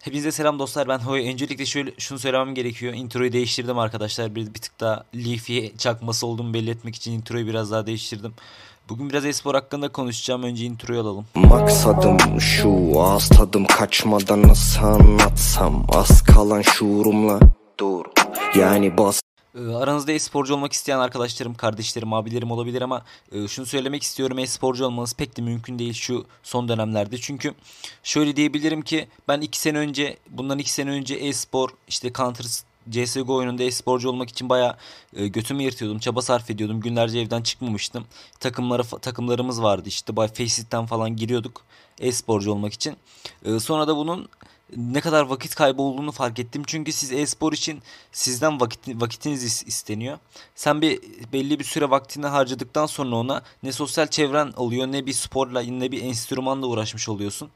Hepinize selam dostlar. Ben Hoy. Öncelikle şöyle şunu söylemem gerekiyor. Introyu değiştirdim arkadaşlar. Bir, bir tık daha Leafy çakması olduğumu belli etmek için introyu biraz daha değiştirdim. Bugün biraz espor hakkında konuşacağım. Önce introyu alalım. Maksadım şu ağız tadım kaçmadan nasıl anlatsam Az kalan şuurumla dur Yani bas Aranızda e-sporcu olmak isteyen arkadaşlarım, kardeşlerim, abilerim olabilir ama e, şunu söylemek istiyorum. E-sporcu olmanız pek de mümkün değil şu son dönemlerde. Çünkü şöyle diyebilirim ki ben 2 sene önce, bundan 2 sene önce e-spor, işte Counter CSGO oyununda e-sporcu olmak için bayağı e, götümü yırtıyordum, çaba sarf ediyordum. Günlerce evden çıkmamıştım. Takımlara takımlarımız vardı işte. Bay Faceit falan giriyorduk e-sporcu olmak için. E, sonra da bunun ne kadar vakit kaybı olduğunu fark ettim. Çünkü siz e-spor için sizden vakit, vakitiniz is- isteniyor. Sen bir belli bir süre vaktini harcadıktan sonra ona ne sosyal çevren oluyor ne bir sporla ne bir enstrümanla uğraşmış oluyorsun.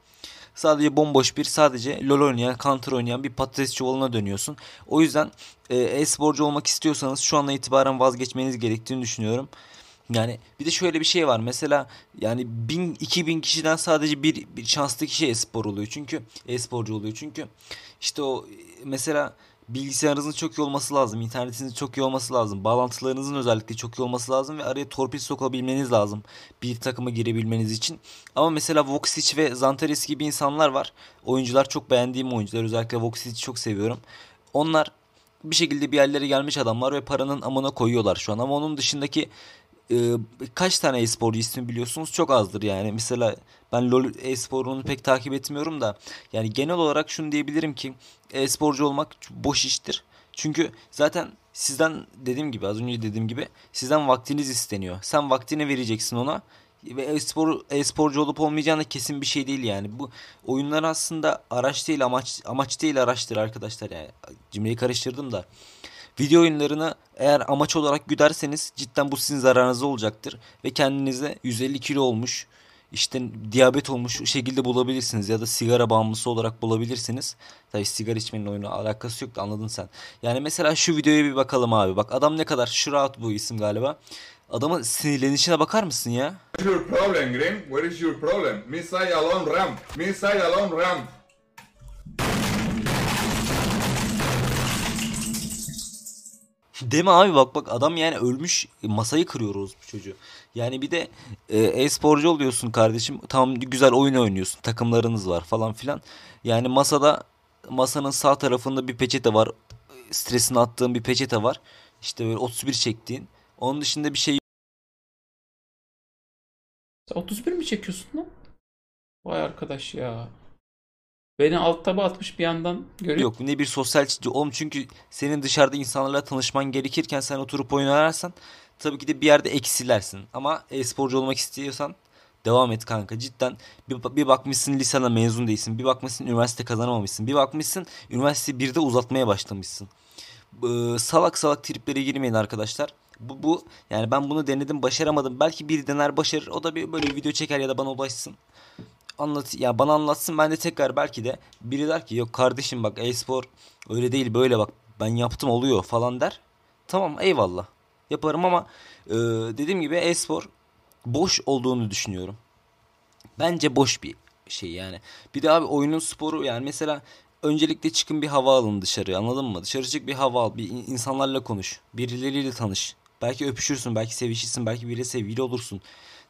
Sadece bomboş bir sadece LoL oynayan, Counter oynayan bir patates çuvalına dönüyorsun. O yüzden e, e-sporcu olmak istiyorsanız şu andan itibaren vazgeçmeniz gerektiğini düşünüyorum. Yani bir de şöyle bir şey var. Mesela yani 1000 2000 kişiden sadece bir, bir şanslı kişi e-spor oluyor. Çünkü e-sporcu oluyor. Çünkü işte o mesela bilgisayarınızın çok iyi olması lazım. internetinizin çok iyi olması lazım. Bağlantılarınızın özellikle çok iyi olması lazım ve araya torpil sokabilmeniz lazım bir takıma girebilmeniz için. Ama mesela Voxic ve Zantares gibi insanlar var. Oyuncular çok beğendiğim oyuncular. Özellikle Voxic'i çok seviyorum. Onlar bir şekilde bir yerlere gelmiş adamlar ve paranın amına koyuyorlar şu an. Ama onun dışındaki e, kaç tane e-sporcu ismi biliyorsunuz? Çok azdır yani. Mesela ben LoL e-sporunu pek takip etmiyorum da yani genel olarak şunu diyebilirim ki e-sporcu olmak boş iştir. Çünkü zaten sizden dediğim gibi az önce dediğim gibi sizden vaktiniz isteniyor. Sen vaktini vereceksin ona ve e-spor e-sporcu olup olmayacağına kesin bir şey değil yani. Bu oyunlar aslında araç değil amaç amaç değil araçtır arkadaşlar yani. Cümleyi karıştırdım da. Video oyunlarını eğer amaç olarak güderseniz cidden bu sizin zararınıza olacaktır. Ve kendinize 150 kilo olmuş işte diyabet olmuş şekilde bulabilirsiniz ya da sigara bağımlısı olarak bulabilirsiniz. Tabi sigara içmenin oyunu alakası yok da anladın sen. Yani mesela şu videoya bir bakalım abi. Bak adam ne kadar Shroud bu isim galiba. Adamın sinirlenişine bakar mısın ya? What is your problem, Grim? What is your problem? Missile alone ram. Missile alone ram. Mi abi bak bak adam yani ölmüş masayı kırıyoruz bu çocuğu. Yani bir de e, e-sporcu oluyorsun kardeşim. Tamam güzel oyun oynuyorsun. Takımlarınız var falan filan. Yani masada masanın sağ tarafında bir peçete var. Stresini attığın bir peçete var. İşte böyle 31 çektiğin. Onun dışında bir şey Sen 31 mi çekiyorsun lan? Vay arkadaş ya. Beni alt taba atmış bir yandan görüyor. yok. Ne bir sosyal çizgi. Oğlum çünkü senin dışarıda insanlarla tanışman gerekirken sen oturup oynarsan tabii ki de bir yerde eksilersin. Ama e-sporcu olmak istiyorsan devam et kanka. Cidden bir, bir bakmışsın liseden mezun değilsin. Bir bakmışsın üniversite kazanamamışsın. Bir bakmışsın üniversite birde uzatmaya başlamışsın. Ee, salak salak triplere girmeyin arkadaşlar. Bu, bu yani ben bunu denedim başaramadım. Belki bir dener başarır. O da bir böyle video çeker ya da bana ulaşsın. Anlat ya bana anlatsın ben de tekrar belki de biri der ki yok kardeşim bak e-spor öyle değil böyle bak ben yaptım oluyor falan der. Tamam eyvallah yaparım ama e, dediğim gibi e-spor boş olduğunu düşünüyorum. Bence boş bir şey yani. Bir de abi oyunun sporu yani mesela öncelikle çıkın bir hava alın dışarı anladın mı? Dışarı çık bir hava al bir in- insanlarla konuş birileriyle tanış. Belki öpüşürsün belki sevişirsin belki biriyle sevgili olursun.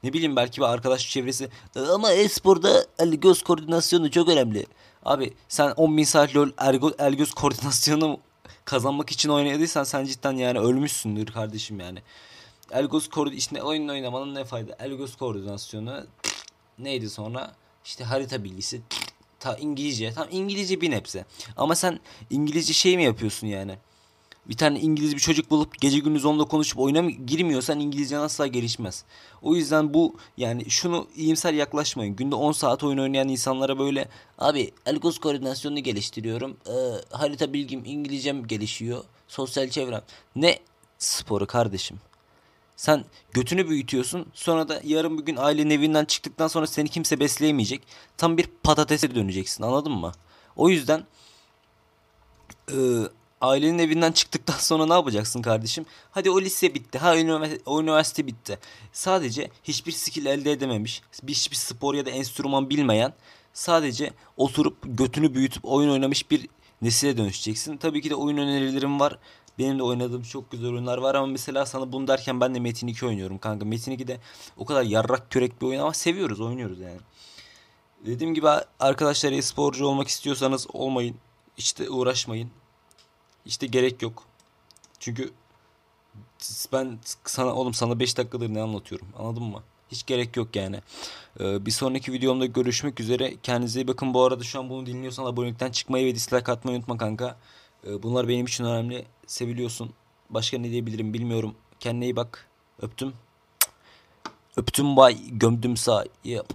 Ne bileyim belki bir arkadaş çevresi ama e-sporda el göz koordinasyonu çok önemli. Abi sen 10 bin saat lol ergo, el göz koordinasyonu kazanmak için oynadıysan sen cidden yani ölmüşsündür kardeşim yani. El göz koordinasyonu işte oyun oynamanın ne fayda? El göz koordinasyonu neydi sonra? İşte harita bilgisi ta İngilizce. Tam İngilizce bir nebze. Ama sen İngilizce şey mi yapıyorsun yani? Bir tane İngiliz bir çocuk bulup gece gündüz onunla konuşup oyuna girmiyorsan İngilizcen asla gelişmez. O yüzden bu yani şunu iyimser yaklaşmayın. Günde 10 saat oyun oynayan insanlara böyle abi el göz koordinasyonunu geliştiriyorum. Ee, harita bilgim İngilizcem gelişiyor. Sosyal çevrem. Ne sporu kardeşim? Sen götünü büyütüyorsun. Sonra da yarın bir gün ailenin evinden çıktıktan sonra seni kimse besleyemeyecek. Tam bir patatese döneceksin anladın mı? O yüzden e, ailenin evinden çıktıktan sonra ne yapacaksın kardeşim? Hadi o lise bitti. Ha o üniversite bitti. Sadece hiçbir skill elde edememiş, hiçbir spor ya da enstrüman bilmeyen sadece oturup götünü büyütüp oyun oynamış bir nesile dönüşeceksin. Tabii ki de oyun önerilerim var. Benim de oynadığım çok güzel oyunlar var ama mesela sana bunu derken ben de Metin 2 oynuyorum kanka. Metin 2 de o kadar yarrak körek bir oyun ama seviyoruz, oynuyoruz yani. Dediğim gibi arkadaşlar e-sporcu olmak istiyorsanız olmayın. İşte uğraşmayın. İşte gerek yok. Çünkü ben sana oğlum sana 5 dakikadır ne anlatıyorum anladın mı? Hiç gerek yok yani. Ee, bir sonraki videomda görüşmek üzere. Kendinize iyi bakın. Bu arada şu an bunu dinliyorsan abonelikten çıkmayı ve dislike atmayı unutma kanka. Ee, bunlar benim için önemli. Seviliyorsun. Başka ne diyebilirim bilmiyorum. Kendine iyi bak. Öptüm. Öptüm bay. Gömdüm sağ. Yeah.